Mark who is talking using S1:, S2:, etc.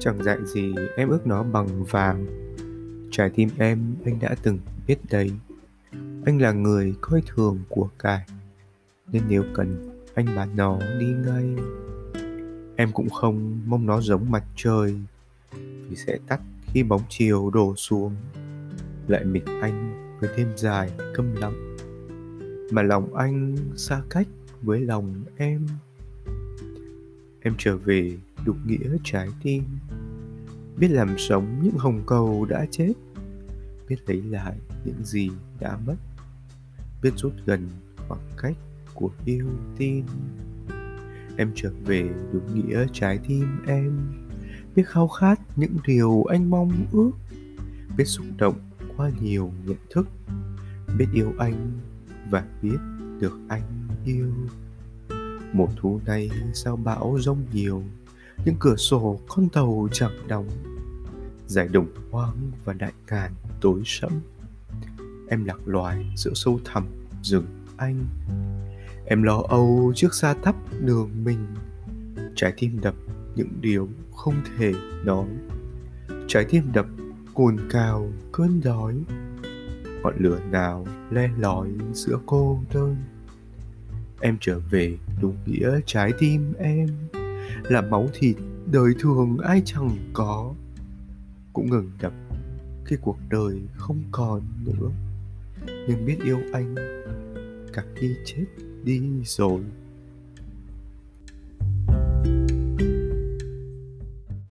S1: Chẳng dạy gì em ước nó bằng vàng. Trái tim em, anh đã từng biết đấy Anh là người coi thường của cải Nên nếu cần, anh bán nó đi ngay. Em cũng không mong nó giống mặt trời, Vì sẽ tắt khi bóng chiều đổ xuống. Lại mình anh với đêm dài câm lặng. Mà lòng anh xa cách với lòng em. Em trở về đục nghĩa trái tim. Biết làm sống những hồng cầu đã chết, Biết lấy lại những gì đã mất, Biết rút gần khoảng cách của yêu tin. Em trở về đúng nghĩa trái tim em, Biết khao khát những điều anh mong ước, Biết xúc động qua nhiều nhận thức, Biết yêu anh và biết được anh yêu. Một thu này sao bão rông nhiều những cửa sổ con tàu chẳng đóng. Giải đồng hoang và đại ngàn tối sẫm. Em lạc loài giữa sâu thẳm rừng anh. Em lo âu trước xa thắp đường mình. Trái tim đập những điều không thể nói. Trái tim đập cồn cào cơn đói. Ngọn lửa nào le lói giữa cô đơn? Em trở về đúng nghĩa trái tim em. Là máu thịt, đời thường ai chẳng có. Cũng ngừng đập khi cuộc đời không còn nữa. Nhưng biết yêu anh, cả khi chết đi rồi.